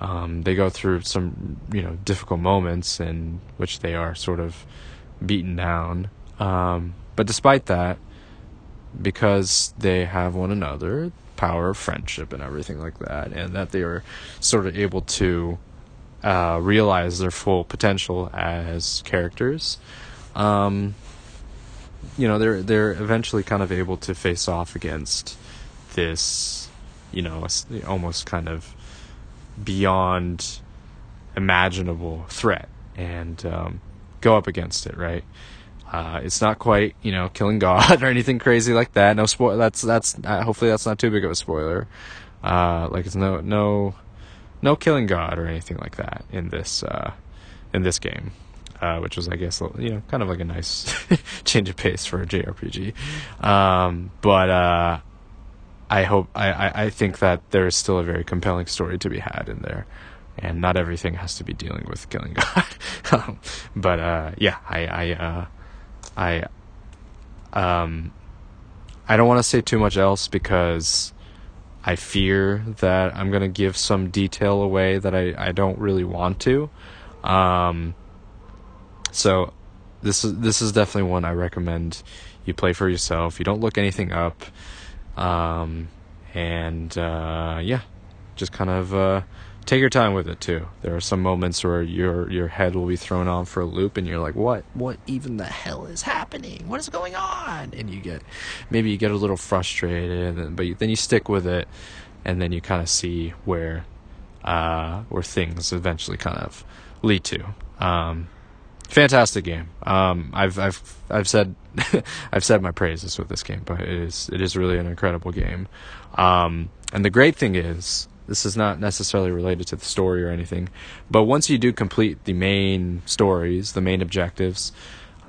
um, they go through some you know difficult moments in which they are sort of beaten down. Um, but despite that, because they have one another, power of friendship and everything like that, and that they are sort of able to uh, realize their full potential as characters. Um, you know, they're they're eventually kind of able to face off against this, you know, almost kind of beyond imaginable threat and um, go up against it, right? Uh, it's not quite, you know, killing God *laughs* or anything crazy like that. No spoil. That's that's uh, hopefully that's not too big of a spoiler. Uh, like it's no no no killing God or anything like that in this uh, in this game, uh, which was I guess you know kind of like a nice *laughs* change of pace for a JRPG. Um, but uh, I hope I, I, I think that there is still a very compelling story to be had in there, and not everything has to be dealing with killing *laughs* God. um, but uh, yeah, I I uh, I um I don't want to say too much else because I fear that I'm gonna give some detail away that I, I don't really want to. Um, so this is this is definitely one I recommend you play for yourself. You don't look anything up, um, and uh, yeah, just kind of uh, take your time with it too. There are some moments where your your head will be thrown on for a loop, and you're like, "What? What even the hell is happening? What is going on?" And you get maybe you get a little frustrated, but you, then you stick with it, and then you kind of see where uh, where things eventually kind of lead to. Um, fantastic game. Um, I've I've I've said *laughs* I've said my praises with this game, but it is it is really an incredible game. Um, and the great thing is this is not necessarily related to the story or anything, but once you do complete the main stories, the main objectives,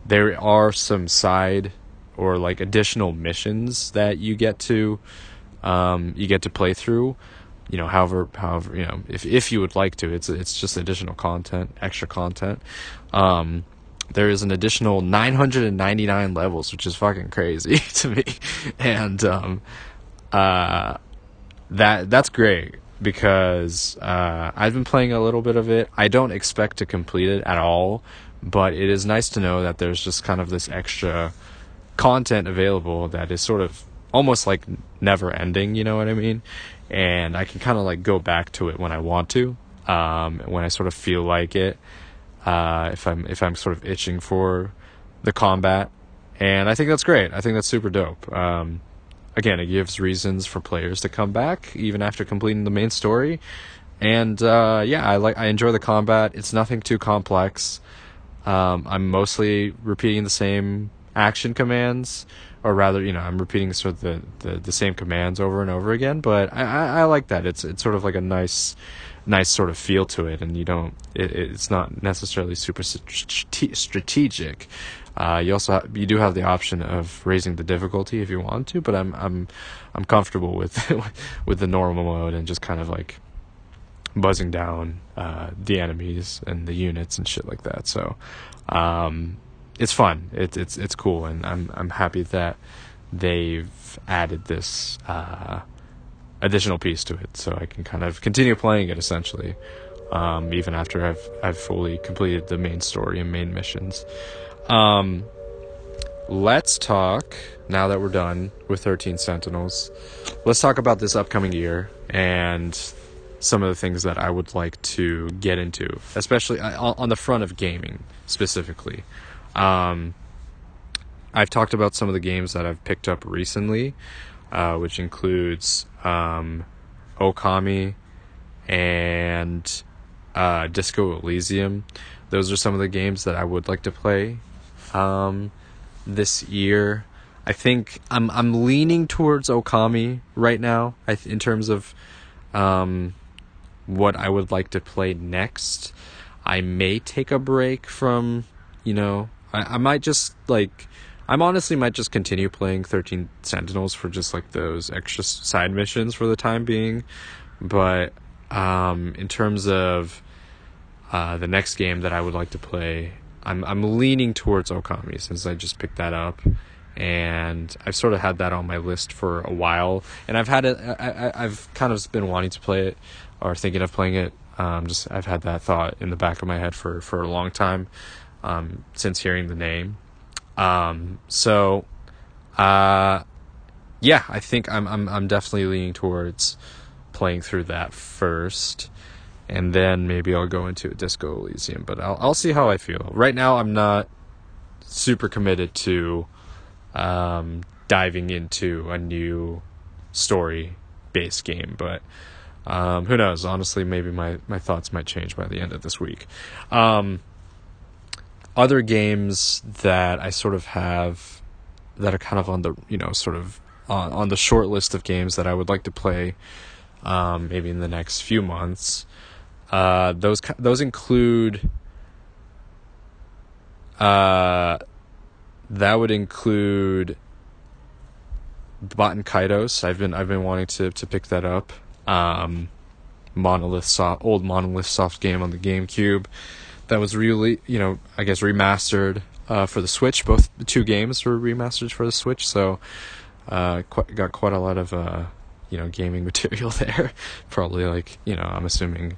there are some side or like additional missions that you get to um, you get to play through. You know, however, however, you know, if if you would like to, it's it's just additional content, extra content. Um, there is an additional 999 levels, which is fucking crazy *laughs* to me, and um, uh, that that's great because uh, I've been playing a little bit of it. I don't expect to complete it at all, but it is nice to know that there's just kind of this extra content available that is sort of almost like never ending, you know what I mean? And I can kind of like go back to it when I want to, um, when I sort of feel like it. Uh, if I'm if I'm sort of itching for the combat, and I think that's great. I think that's super dope. Um, again, it gives reasons for players to come back even after completing the main story. And uh, yeah, I like I enjoy the combat. It's nothing too complex. Um, I'm mostly repeating the same action commands, or rather, you know, I'm repeating sort of the, the, the same commands over and over again. But I, I, I, like that. It's it's sort of like a nice nice sort of feel to it, and you don't. It, it's not necessarily super strategic. Uh, you also have, you do have the option of raising the difficulty if you want to, but I'm I'm I'm comfortable with *laughs* with the normal mode and just kind of like buzzing down uh, the enemies and the units and shit like that. So um, it's fun. It's it's it's cool, and I'm I'm happy that they've added this uh, additional piece to it, so I can kind of continue playing it essentially, um, even after I've I've fully completed the main story and main missions. Um, let's talk now that we're done with 13 Sentinels. Let's talk about this upcoming year and some of the things that I would like to get into, especially uh, on the front of gaming specifically. Um, I've talked about some of the games that I've picked up recently, uh, which includes um, Okami and uh, Disco Elysium. Those are some of the games that I would like to play um, this year. I think I'm I'm leaning towards Okami right now. Th- in terms of um, what I would like to play next. I may take a break from you know I, I might just like I'm honestly might just continue playing 13 Sentinels for just like those extra side missions for the time being. But um, in terms of uh, the next game that I would like to play, I'm I'm leaning towards Okami since I just picked that up, and I've sort of had that on my list for a while, and I've had it. I, I have kind of been wanting to play it, or thinking of playing it. Um, just I've had that thought in the back of my head for for a long time, um, since hearing the name. Um, so, uh, yeah, I think I'm I'm I'm definitely leaning towards playing through that first and then maybe I'll go into a Disco Elysium. But I'll I'll see how I feel. Right now, I'm not super committed to um, diving into a new story based game, but um, who knows? Honestly, maybe my my thoughts might change by the end of this week. Um, other games that I sort of have that are kind of on the you know sort of on, on the short list of games that I would like to play um, maybe in the next few months uh, those those include uh, that would include Baten Kaitos. I've been I've been wanting to to pick that up. Um, Monolith soft, old Monolith soft game on the GameCube that was really you know I guess remastered uh, for the Switch. Both the two games were remastered for the Switch, so Uh, quite, got quite a lot of uh, you know gaming *laughs* material there. Probably like you know I'm assuming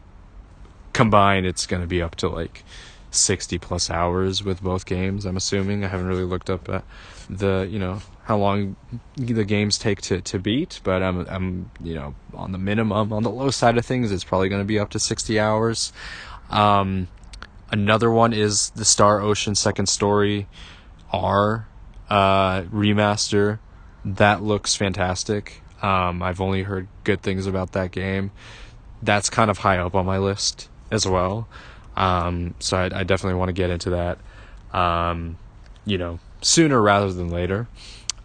combined it's going to be up to like 60 plus hours with both games. I'm assuming I haven't really looked up at the you know how long the games take to, to beat, but I'm I'm you know on the minimum on the low side of things it's probably going to be up to 60 hours. Um, another one is the Star Ocean Second Story R uh, remaster. That looks fantastic. Um, I've only heard good things about that game. That's kind of high up on my list as well. Um, so I, I, definitely want to get into that. Um, you know, sooner rather than later.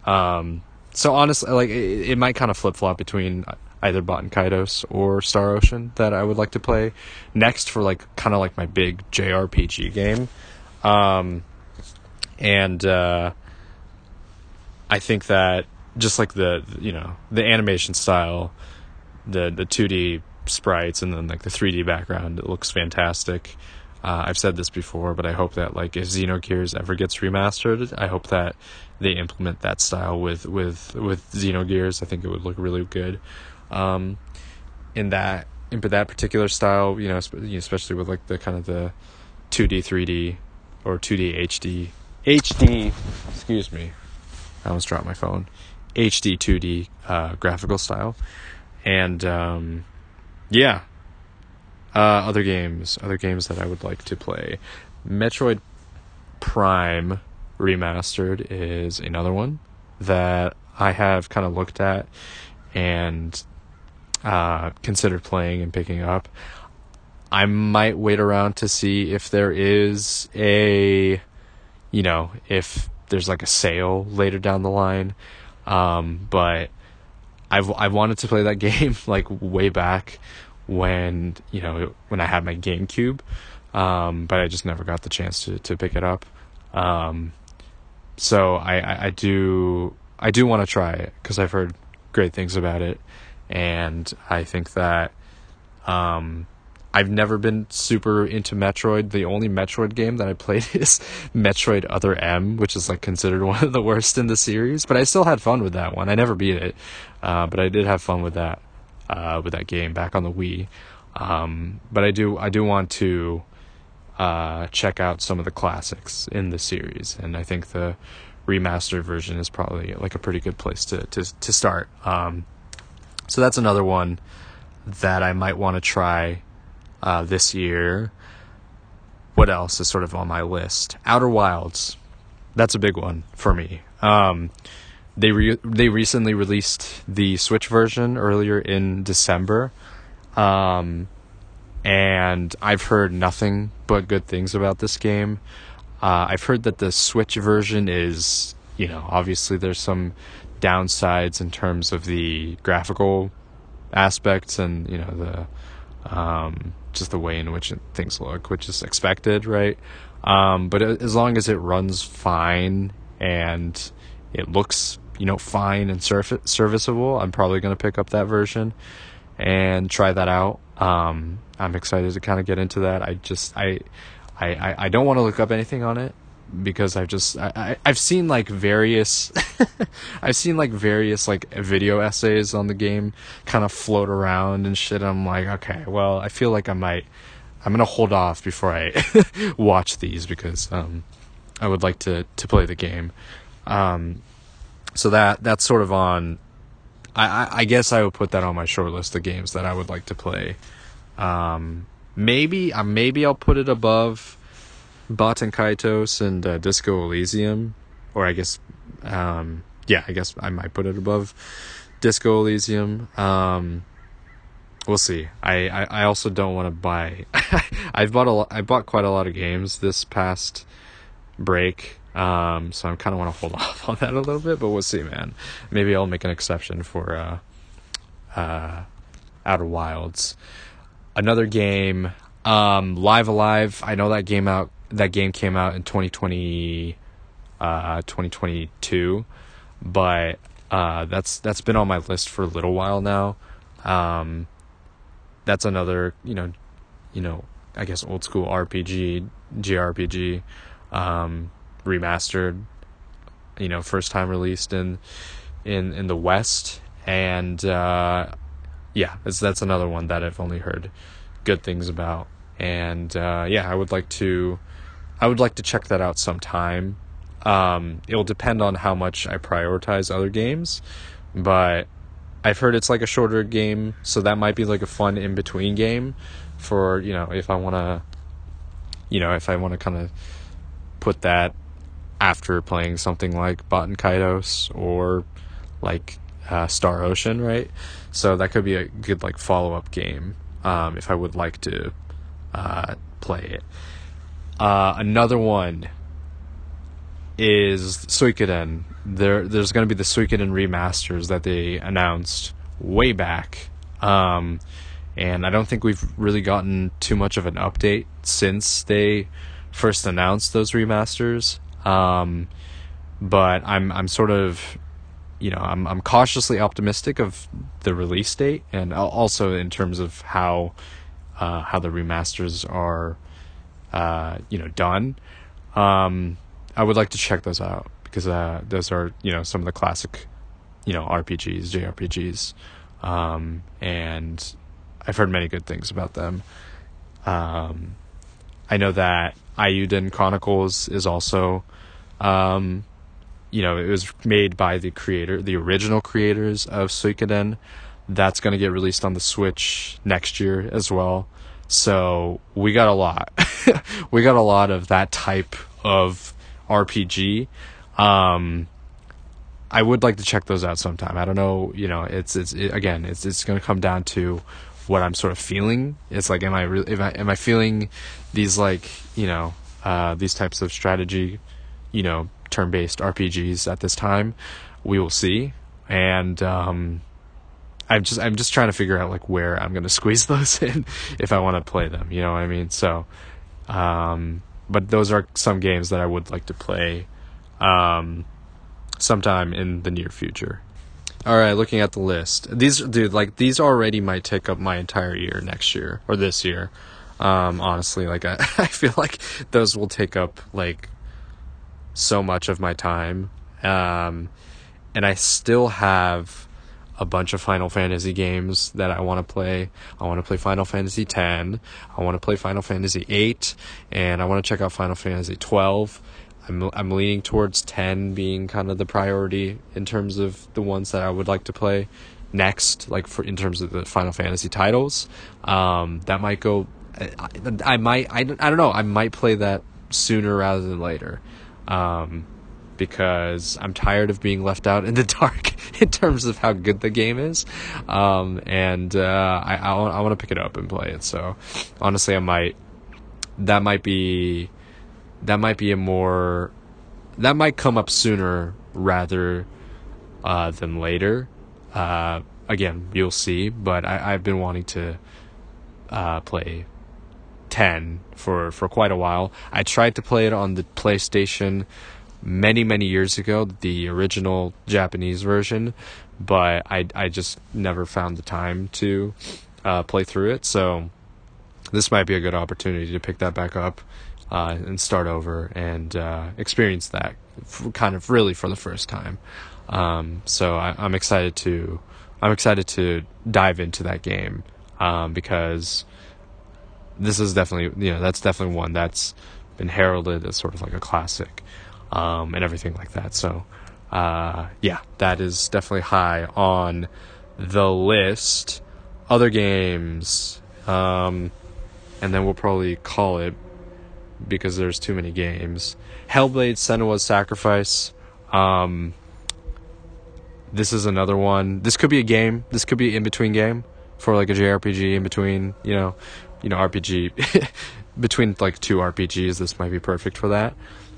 Um, so honestly, like it, it might kind of flip flop between either Baten Kaitos or Star Ocean that I would like to play next for like kind of like my big JRPG game. Um, and uh, I think that just like the you know the animation style, the the two D sprites and then like the three D background, it looks fantastic. Uh, I've said this before, but I hope that like if Xenogears ever gets remastered, I hope that they implement that style with with with Xenogears. I think it would look really good. Um, in that in that particular style, you know, especially with like the kind of the 2D, 3D, or 2D HD HD. Excuse me, I almost dropped my phone. HD 2D uh, graphical style, and um, yeah. Uh, other games, other games that I would like to play. Metroid Prime Remastered is another one that I have kind of looked at and uh, considered playing and picking up. I might wait around to see if there is a, you know, if there's like a sale later down the line. Um, but I've I wanted to play that *laughs* game like way back when you know when I had my GameCube, um, but I just never got the chance to to pick it up. Um, so I, I, I do I do want to try it because I've heard great things about it, and I think that um, I've never been super into Metroid. The only Metroid game that I played *laughs* is Metroid Other M, which is like considered *laughs* one of the worst in the series. But I still had fun with that one. I never beat it, uh, but I did have fun with that uh, with that game back on the Wii. Um, but I do I do want to uh, check out some of the classics in the series, and I think the remastered version is probably like a pretty good place to to to start. Um, so that's another one that I might want to try uh, this year. What else is sort of on my list? Outer Wilds. That's a big one for me. Um, they re- they recently released the Switch version earlier in December, um, and I've heard nothing but good things about this game. Uh, I've heard that the Switch version is, you know, obviously there's some downsides in terms of the graphical aspects and you know the um, just the way in which things look, which is expected, right? Um, but as long as it runs fine and it looks, you know, fine and surf- serviceable, I'm probably going to pick up that version and try that out. Um, I'm excited to kind of get into that. I just, I, I, I don't want to look up anything on it because I've just I, I have seen like various *laughs* I've seen like various like video essays on the game kind of float around and shit. I'm like, okay, well, I feel like I might I'm gonna hold off before I *laughs* watch these because um I would like to to play the game. Um so that that's sort of on I, I, I guess I would put that on my short list of games that I would like to play. Um maybe uh, maybe I'll put it above Baten Kaitos and uh, Disco Elysium, or I guess, um, yeah, I guess I might put it above Disco Elysium. Um, we'll see. I, I, I also don't want to buy. *laughs* I've bought a I bought quite a lot of games this past break. Um, so I kind of want to hold *laughs* off on that a little bit, but we'll see, man. Maybe I'll make an exception for uh, uh, Outer Wilds. Another game, um, Live A Live. I know that game out that game came out in 2020 uh 2022 but uh that's that's been on my list for a little while now. Um that's another you know you know i guess old school rpg jrpg um remastered you know first time released in in in the West, and uh, yeah, that's that's another one that I've only heard good things about, and uh, yeah, I would like to I would like to check that out sometime. Um, it will depend on how much I prioritize other games, but I've heard it's like a shorter game, so that might be like a fun in between game for you know if I want to, you know, if I want to kind of put that after playing something like Baten Kaitos or like uh, Star Ocean, right? So that could be a good like follow up game um, if I would like to uh, play it. Uh, another one is Suikoden. There, there's going to be the Suikoden remasters that they announced way back, um, and I don't think we've really gotten too much of an update since they first announced those remasters. Um, but I'm I'm sort of you know I'm I'm cautiously optimistic of the release date and also in terms of how uh, how the remasters are uh, you know done. Um, I would like to check those out because uh, those are you know some of the classic you know RPGs, JRPGs, um, and I've heard many good things about them. Um, I know that Eiyuden Chronicles is also, um, you know, it was made by the creator, the original creators of Suikoden. That's going to get released on the Switch next year as well. So we got a lot. *laughs* we got a lot of that type of RPG. Um, I would like to check those out sometime. I don't know, you know, it's it's it, again, it's it's going to come down to what I'm sort of feeling. It's like, am I really, am I, am I feeling these like, you know, uh, these types of strategy, you know, turn-based RPGs at this time? We will see, and um, I'm just I'm just trying to figure out like where I'm gonna squeeze *laughs* those in if I want to play them. You know what I mean? So, um, but those are some games that I would like to play, um, sometime in the near future. All right, looking at the list, these dude like these already might take up my entire year next year or this year. Um, honestly, like I, *laughs* I feel like those will take up like so much of my time, um, and I still have a bunch of Final Fantasy games that I want to play. I want to play Final Fantasy X. I want to play Final Fantasy VIII, and I want to check out Final Fantasy twelve. I'm I'm leaning towards ten being kind of the priority in terms of the ones that I would like to play next, like for in terms of the Final Fantasy titles. Um, that might go. I, I might. I, I don't know. I might play that sooner rather than later. Um, because I'm tired of being left out in the *laughs* dark in terms of how good the game is. Um, and uh, I, I, I want to pick it up and play it. So honestly, I might. That might be. That might be a more. That might come up sooner rather uh, than later. Uh, again, you'll see. But I, I've been wanting to uh, play 10 for, for quite a while. I tried to play it on the PlayStation many many years ago, the original Japanese version, but I I just never found the time to uh, play through it. So this might be a good opportunity to pick that back up uh, and start over and uh, experience that kind of really for the first time. Um, so I, am excited to I'm excited to dive into that game um, because this is definitely you know that's definitely one that's been heralded as sort of like a classic um, and everything like that. So, uh, yeah, that is definitely high on the list. Other games, um, and then we'll probably call it because there's too many games. Hellblade: Senua's Sacrifice. Um, this is another one. This could be a game. This could be in between game for like a JRPG in between. You know, you know RPG *laughs* between like two RPGs. This might be perfect for that.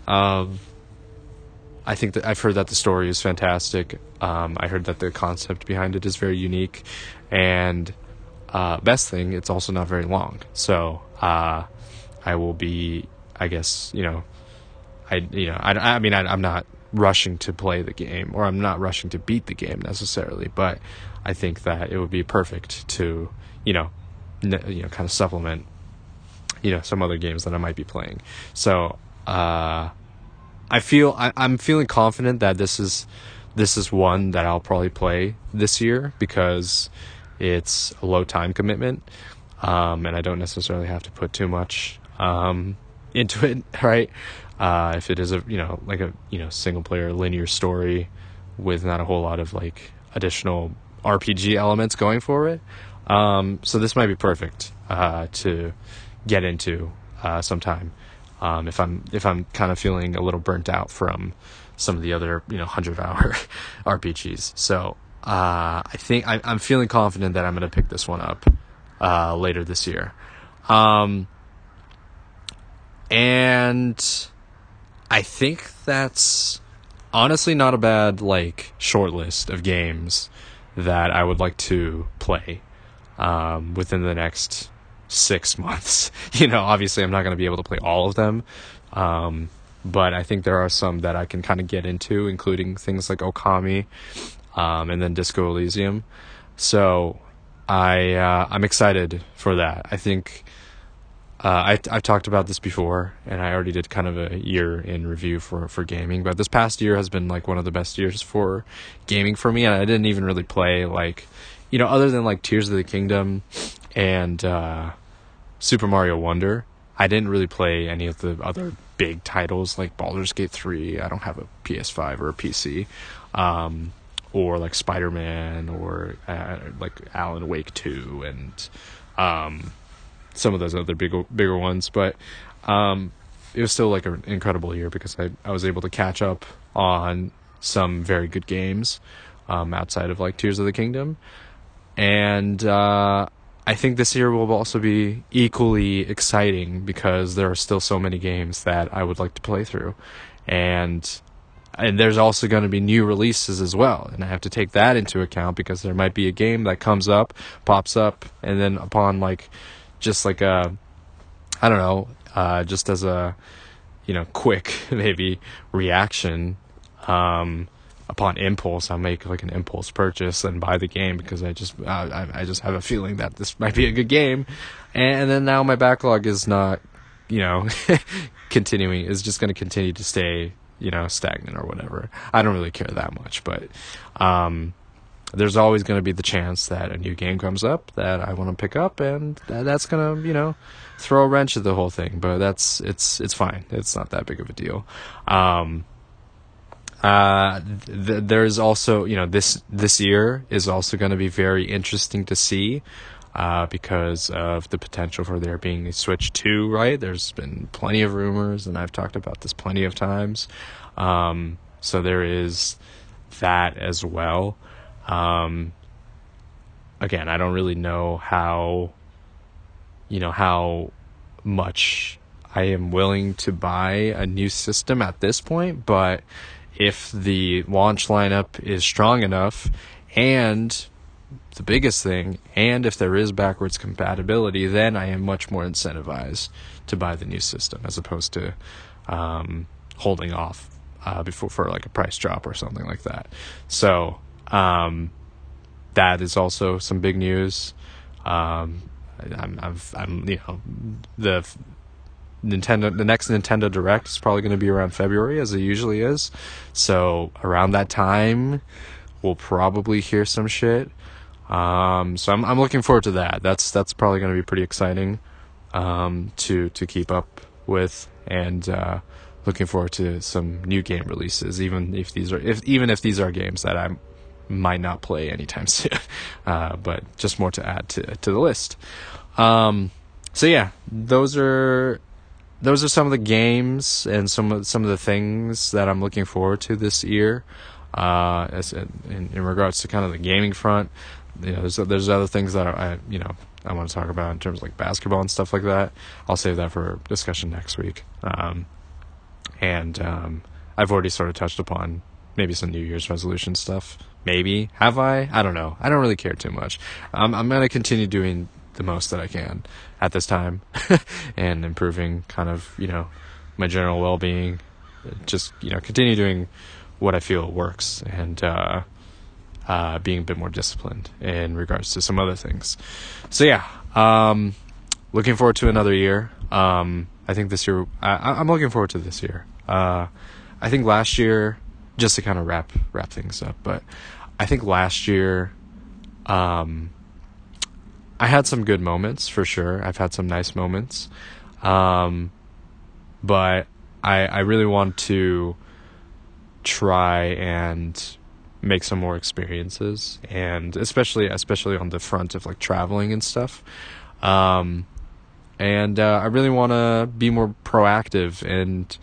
Um, I think that I've heard that the story is fantastic. Um, I heard that the concept behind it is very unique, and uh, best thing, it's also not very long. So uh, I will be, I guess, you know, I you know, I, I mean, I, I'm not rushing to play the game, or I'm not rushing to beat the game necessarily, but I think that it would be perfect to, you know, n- you know, kind of supplement, you know, some other games that I might be playing. So. Uh, I feel I, I'm feeling confident that this is this is one that I'll probably play this year because it's a low time commitment, um, and I don't necessarily have to put too much um, into it, *laughs* right? Uh, if it is a you know like a you know single player linear story with not a whole lot of like additional RPG elements going for it, um, so this might be perfect uh, to get into uh, sometime um, if I'm if I'm kind of feeling a little burnt out from some of the other you know hundred hour *laughs* RPGs. So uh, I think I, am feeling confident that I'm going to pick this one up uh, later this year. Um, and I think that's honestly not a bad like short list of games that I would like to play um, within the next six *laughs* months. You know, obviously, I'm not going to be able to play all of them, um, but I think there are some that I can kind of get into, including things like Okami um, and then Disco Elysium. So I uh, I'm excited for that. I think uh, I, I've talked about this before, and I already did kind of a year in review for, for gaming. But this past year has been like one of the best years for gaming for me, and I didn't even really play like, you know, other than like Tears of the Kingdom and uh, Super Mario Wonder. I didn't really play any of the other big titles like Baldur's Gate 3. I don't have a PS5 or a PC. Um, or like Spider Man or uh, like Alan Wake 2 and um, some of those other bigger bigger ones, but um, it was still like an incredible year because I I was able to catch up on some very good games um, outside of like Tears of the Kingdom, and uh, I think this year will also be equally exciting because there are still so many games that I would like to play through, and and there's also going to be new releases as well. And i have to take that into account because there might be a game that comes up pops up and then upon like just like a I don't know, uh, just as a you know quick *laughs* maybe reaction um, upon impulse, I'll make like an impulse purchase and buy the game because I just uh, I, I just have a feeling that this might be a good game, and then now my backlog is not you know *laughs* continuing is just going to continue to stay you know stagnant or whatever. I don't really care that much, but um, there's always going to be the chance that a new game comes up that I want to pick up, and that's going to, you know, throw a wrench at the whole thing. But that's it's it's fine. It's not that big of a deal. Um, uh, th- there's also, you know, this this year is also going to be very interesting to see. Uh, because of the potential for there being a Switch 2, right? There's been plenty of rumors, and I've talked about this plenty of times. Um, so there is that as well. Um, again, I don't really know how, you know, how much I am willing to buy a new system at this point, but if the launch lineup is strong enough and the biggest thing, and if there is backwards compatibility, then I am much more incentivized to buy the new system as opposed to um, holding off uh, before for like a price drop or something like that. So um, that is also some big news. Um, I'm, I'm, I'm, you know, the Nintendo, the next Nintendo Direct is probably going to be around February, as it usually is. So around that time, we'll probably hear some shit. Um, so I'm, I'm looking forward to that. That's that's probably going to be pretty exciting um, to to keep up with, and uh, looking forward to some new game releases. Even if these are if even if these are games that I'm might not play anytime *laughs* soon. Uh, but just more to add to to the list. Um, so yeah, those are those are some of the games and some of some of the things that I'm looking forward to this year. Uh, as in, in regards to kind of the gaming front, you know, there's there's other things that I you know I want to talk about in terms of like basketball and stuff like that. I'll save that for discussion next week. Um, and um, I've already sort of touched upon maybe some New Year's resolution stuff. Maybe have I? I don't know. I don't really care too much. I'm I'm gonna continue doing the most that I can at this time, *laughs* and improving kind of you know my general well being. Just you know continue doing what I feel works and uh, uh, being a bit more disciplined in regards to some other things. So yeah, um, looking forward to another year. Um, I think this year I, am looking forward to this year. Uh, I think last year just to kind of wrap wrap things up. But I think last year, um, I had some good moments for sure. I've had some nice moments, um, but I I really want to try and make some more experiences and especially especially on the front of like traveling and stuff um, and uh, I really want to be more proactive and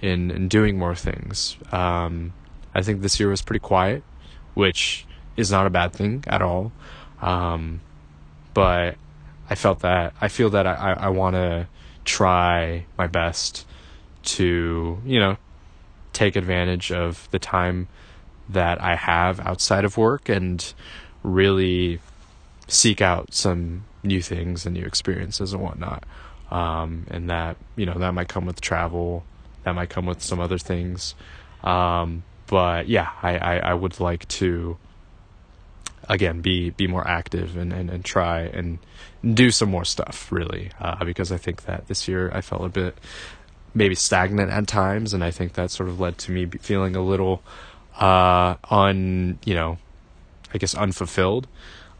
in in doing more things. Um, I think this year was pretty quiet, which is not a bad thing at all. Um, but I felt that I feel that I, I, I want to try my best to you know take advantage of the time that I have outside of work and really seek out some new things and new experiences and whatnot. Um, and that you know that might come with travel, that might come with some other things. Um, but yeah, I, I, I would like to again be be more active and, and, and try and do some more stuff really uh, because I think that this year I felt a bit maybe stagnant at times and I think that sort of led to me feeling a little uh un you know I guess unfulfilled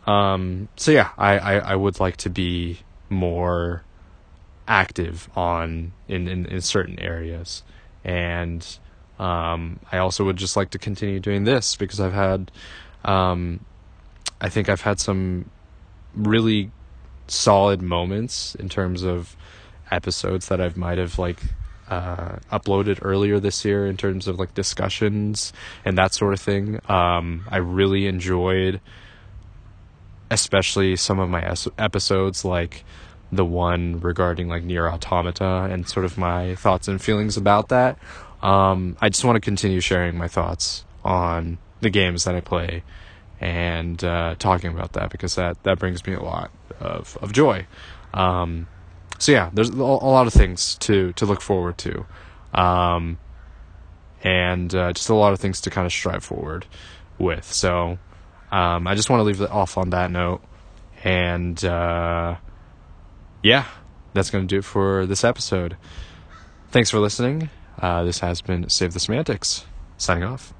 um, so yeah, I, I, I would like to be more active on in, in, in certain areas. And um, I also would just like to continue doing this because I've had, um, I think I've had some really solid moments in terms of episodes that I might have like uh, uploaded earlier this year in terms of like discussions and that sort of thing. Um, I really enjoyed especially some of my es- episodes like the one regarding like NieR Automata and sort of my thoughts and feelings about that. Um, I just want to continue sharing my thoughts on the games that I play and uh, talking about that because that that brings me a lot of of joy. Um, so yeah, there's a, lot of things to to look forward to, um, and uh, just a lot of things to kind of strive forward with. So um, I just want to leave it off on that note. And uh, yeah, that's going to do it for this episode. Thanks for listening. Uh, this has been Save the Semantics. Signing off.